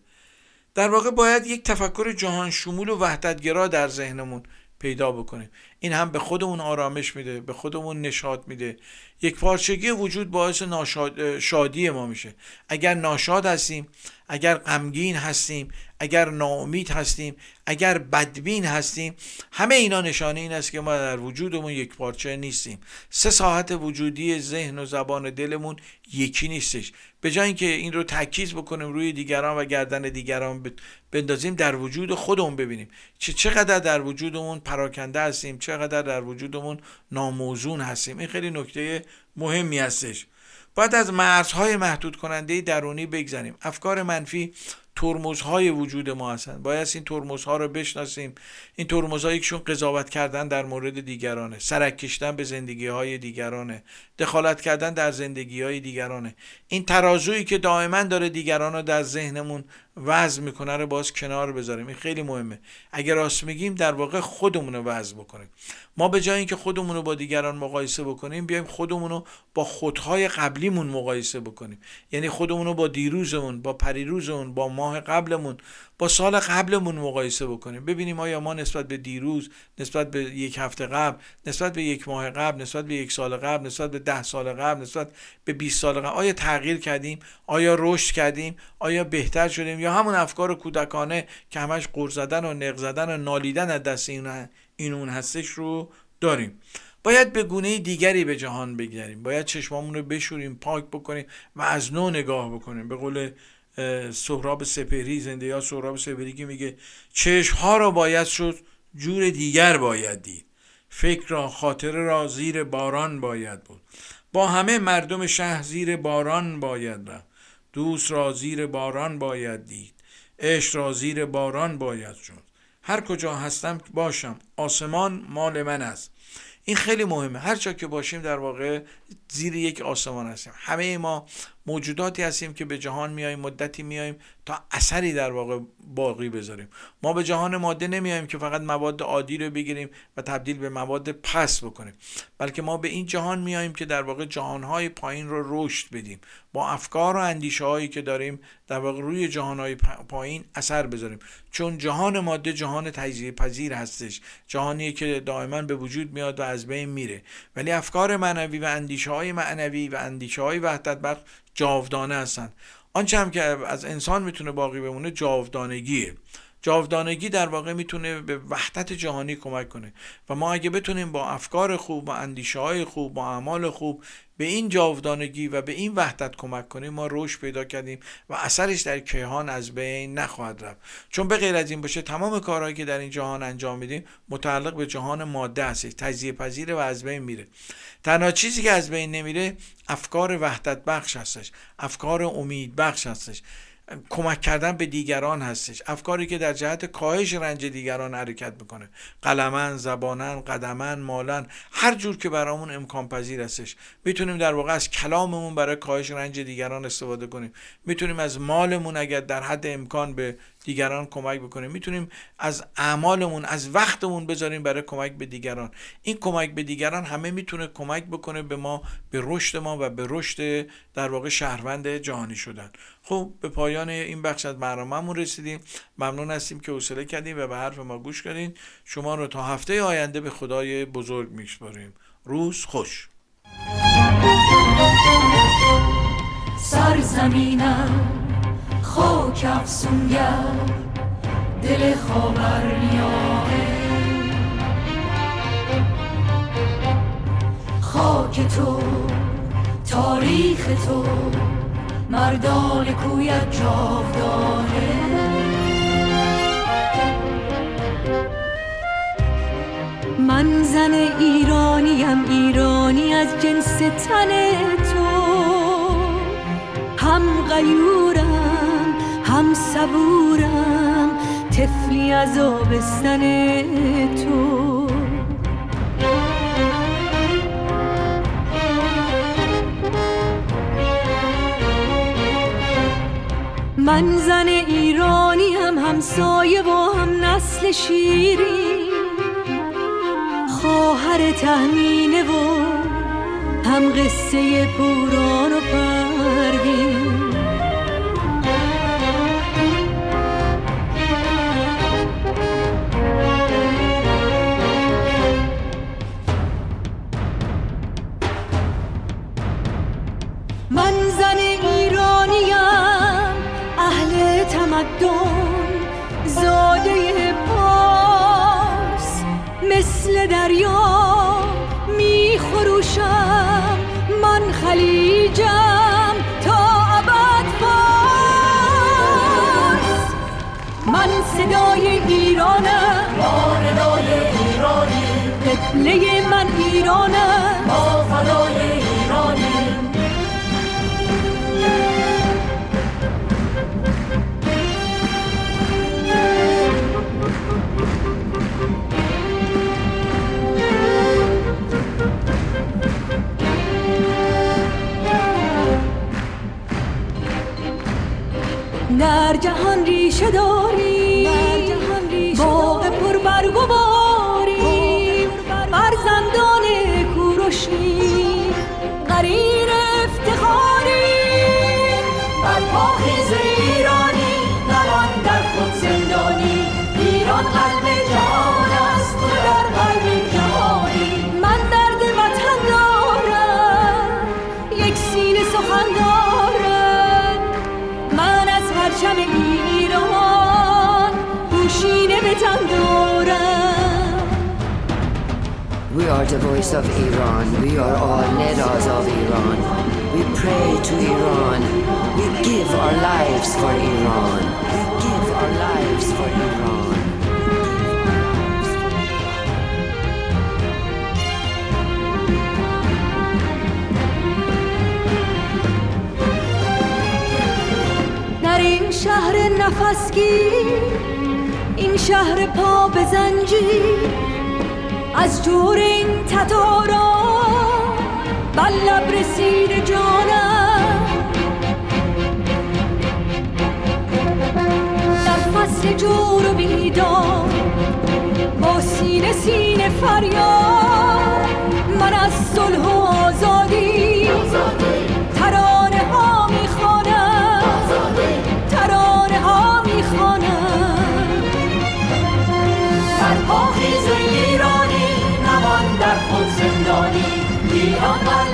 در واقع باید یک تفکر جهان شمول و وحدتگرا در ذهنمون پیدا بکنیم. این هم به خودمون آرامش میده به خودمون نشاط میده. یک پارچگی وجود باعث ناشاد... شادی ما میشه. اگر ناشاد هستیم اگر غمگین هستیم اگر ناامید هستیم اگر بدبین هستیم همه اینا نشانه این است که ما در وجودمون یک پارچه نیستیم. سه ساعت وجودی ذهن و زبان دلمون یکی نیستش. به جای اینکه این رو تاکید بکنیم روی دیگران و گردن دیگران بندازیم در وجود خودمون ببینیم. چه چقدر در وجودمون پراکنده هستیم چقدر در وجودمون ناموزون هستیم. این خیلی نکته مهمی هستش. باید از مرزهای محدود کننده درونی بگذاریم. افکار منفی ترمزهای وجود ما هستند باید این ترمزها رو بشناسیم. این ترمزها یکشون قضاوت کردن در مورد دیگرانه. سرک کشتن به زندگی های دیگرانه. دخالت کردن در زندگی های دیگرانه. این ترازویی که دائما داره دیگران رو در ذهنمون وضع می‌کنه رو باز کنار بذاریم. این خیلی مهمه. اگر راست میگیم در واقع خودمون رو وضع بکنیم ما به جای اینکه خودمون رو با دیگران مقایسه بکنیم بیایم خودمون رو با خودهای قبلیمون مقایسه بکنیم. یعنی خودمون رو با دیروزمون با پریروزمون با ماه قبلمون با سال قبلمون مقایسه بکنیم. ببینیم آیا ما نسبت به دیروز نسبت به یک هفته قبل نسبت به یک ماه قبل نسبت به یک سال قبل نسبت به ده سال قبل نسبت به 20 سال قبل آیا تغییر کردیم؟ آیا رشد کردیم؟ آیا بهتر شدیم؟ یا همون افکار کودکانه که همش قرض زدن و نق زدن و نالیدن از دست این اون هستش رو داریم. باید به گونه دیگری به جهان بگذاریم باید چشمامون رو بشوریم پاک بکنیم و از نو نگاه بکنیم. به قول سهراب سپهری زنده یا سهراب سپهری که میگه چشم ها را باید شد جور دیگر باید دید. فکر را خاطر را زیر باران باید بود با همه مردم شهر زیر باران باید رفت. دوست را زیر باران باید دید. عشق را زیر باران باید شد هر کجا هستم باشم. آسمان مال من است. این خیلی مهمه. هر جا که باشیم در واقع زیر یک آسمان هستیم. همه ما موجوداتی هستیم که به جهان میاییم مدتی میاییم تا اثری در واقع باقی بذاریم. ما به جهان ماده نمیاییم که فقط مواد عادی رو بگیریم و تبدیل به مواد پس بکنیم. بلکه ما به این جهان میاییم که در واقع جهانهای پایین رو رشد بدیم. با افکار و اندیشه هایی که داریم در واقع روی جهانهای پایین اثر بذاریم. چون جهان ماده جهان تجزیه پذیر هستش. جهانی که دائما به وجود میاد و از بین میره. ولی افکار معنوی و اندیشه های معنوی و اندیشه های وحدت بخش جاودانه هستند آنچه هم که از انسان می‌تونه باقی بمونه جاودانگیه. جاودانگی در واقع می‌تونه به وحدت جهانی کمک کنه. و ما اگه بتونیم با افکار خوب با اندیشه های خوب با اعمال خوب به این جاودانگی و به این وحدت کمک کنیم ما رشد پیدا کردیم و اثرش در کیهان از بین نخواهد رفت. چون به غیر از این باشه تمام کارهایی که در این جهان انجام میدیم متعلق به جهان ماده هست تجزیه پذیره و از بین میره. تنها چیزی که از بین نمیره افکار وحدت بخش هستش افکار امید بخش هستش. کمک کردن به دیگران هستش. افکاری که در جهت کاهش رنج دیگران حرکت می‌کنه. قلمن زبانن قدمن مالن هر جور که برامون امکان پذیر هستش. می‌تونیم در واقع از کلاممون برای کاهش رنج دیگران استفاده کنیم. می‌تونیم از مالمون اگر در حد امکان به دیگران کمک بکنیم می‌تونیم از اعمالمون از وقتمون بذاریم برای کمک به دیگران. این کمک به دیگران همه می‌تونه کمک بکنه به ما به رشد ما و به رشد در واقع شهروند جهانی شدن. خب به پایان این بخش از برنامهمون رسیدیم. ممنون هستیم که حوصله کردیم و به حرف ما گوش کردین. شما رو تا هفته آینده به خدای بزرگ میسپاریم روز خوش. سرزمینم خاک افسونگر دل خاورمیانه خاک تو تاریخ تو مردان کویت جاودانه. من زن ایرانیم ایرانی از جنس تن تو. هم غیورم هم صبورم تفلی از آبستن تو. من زن ایرانی هم همسایه و هم نسل شیری. خواهر تهمینه و هم قصه پوران و مثل دریا می خروشم من خلیجم تا ابد پاس من صدای ایرانم. ردای ایرانی. قبله من ایرانم. در جهان ریشه داری. باغ پر برگ و باری فرزندان کوروشی قرین افتخاری. بر پاخیز ایرانی نوان در خود زندانی. ایران قلب are the voice of Iran. We are all leaders of Iran. We pray to Iran. We give our lives for Iran. We give our lives for Iran. در این شهر نفسگیر این شهر پا به زنجیر از جور این تتارا بر رسید جانم. در فصل جور و با سینه سینه فریاد من از صلح و آزادی ترانه ها می‌خوانم. ترانه ها می‌خوانم. بر پاخیز در خود زندانی ایران قلب جهان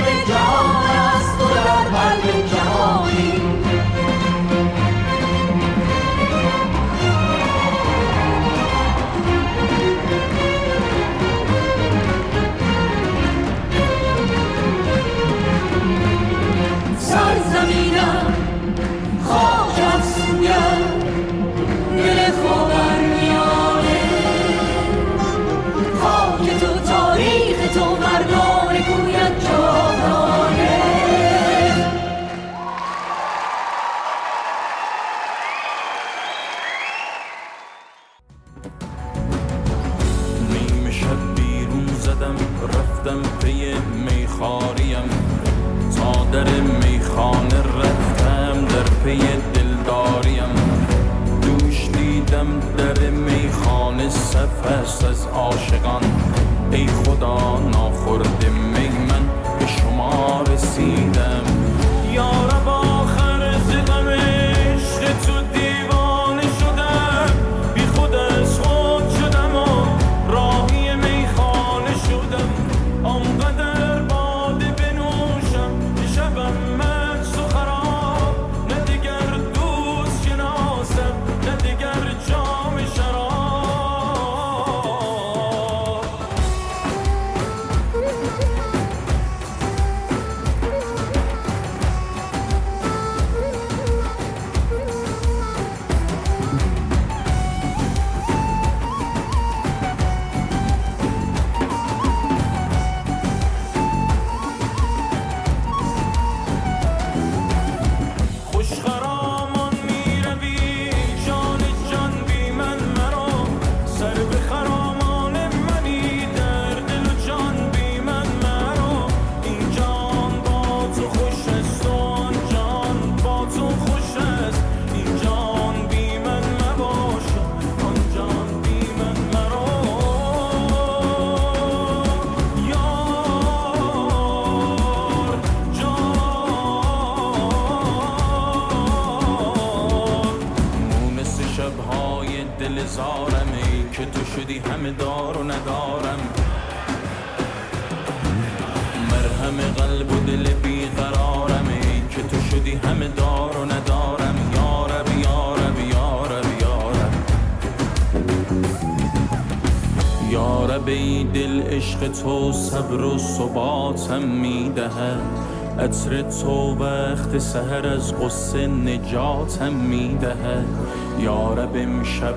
در میخانه رفتم در پی دلداریم. دوش دیدم در میخانه صف است از عاشقان. ای خدا ناخورده به دل عشق تو صبر و ثباتم می‌دهد. عطر تو وقت سهر از قصه نجاتم می‌دهد. یارب امشب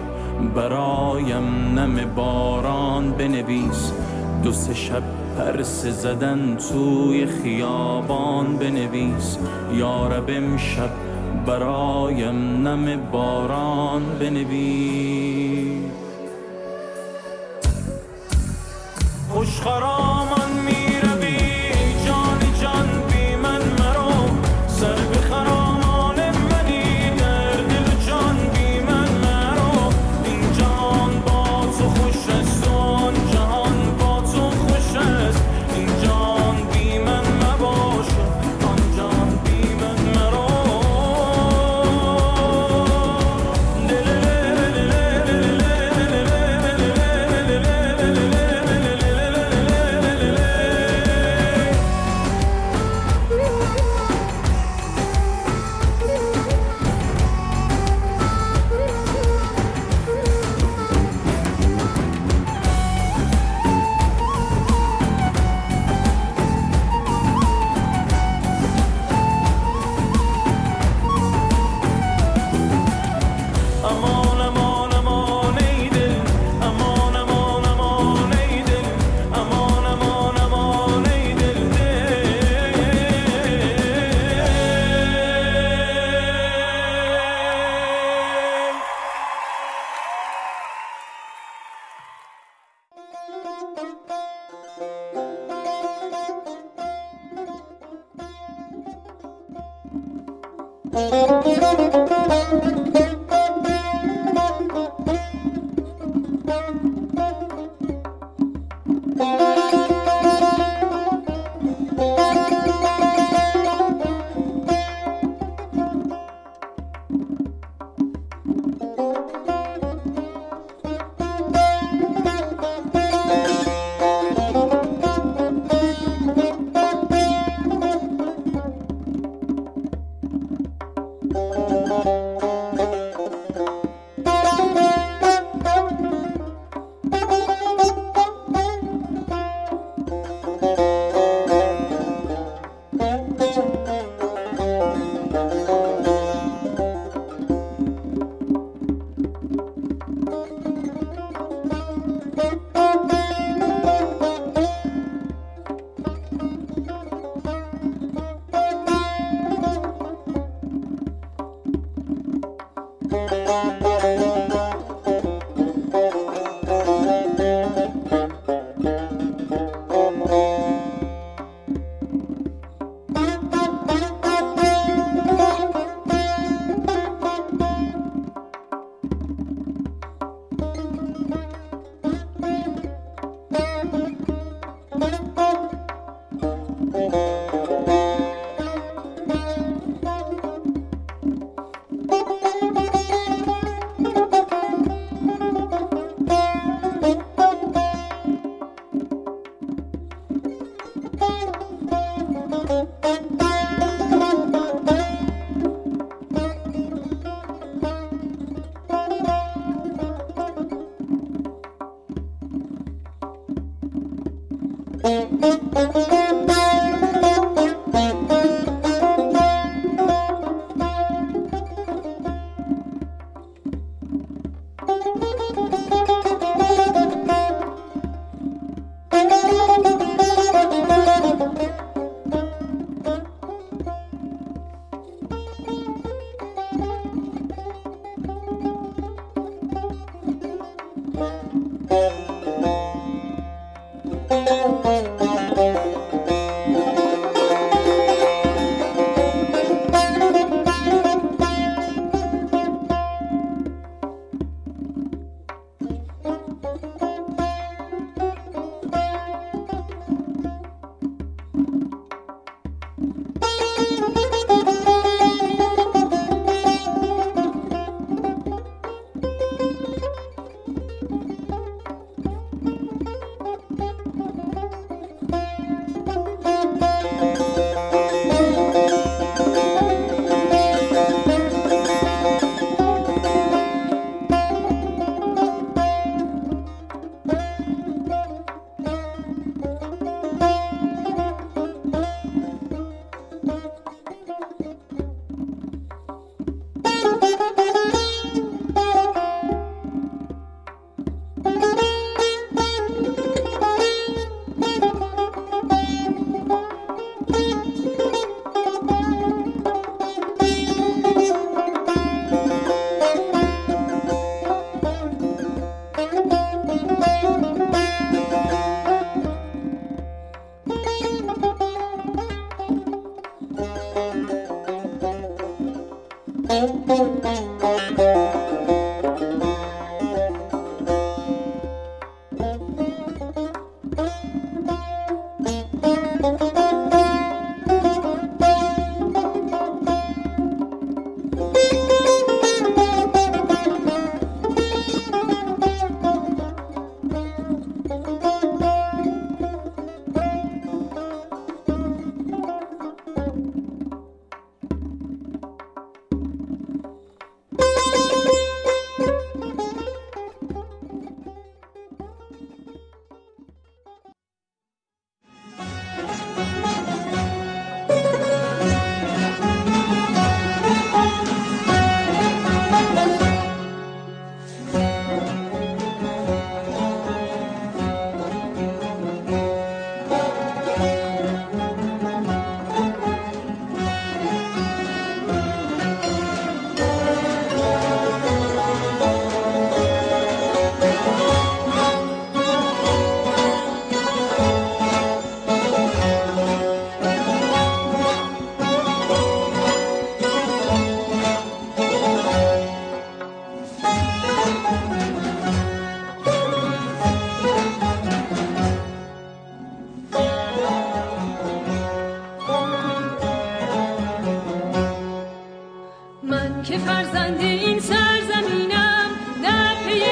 برایم نم باران بنویس. دو سه شب پرسه زدن توی خیابان بنویس. یارب امشب برایم نم باران بنویس. boshqaroq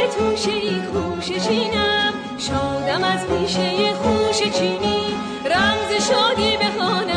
توشه ای خوشه چینم شادم از پیشه خوش چینی. رمز شادی بهانم